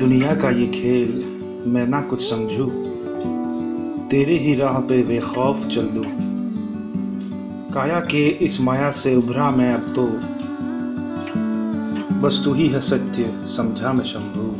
दुनिया का ये खेल मैं ना कुछ समझूं। तेरे ही राह पे बेखौफ चल दूँ। काया के इस माया से उभरा मैं अब तो। बस तू ही है सत्य, समझा मैं शंभू।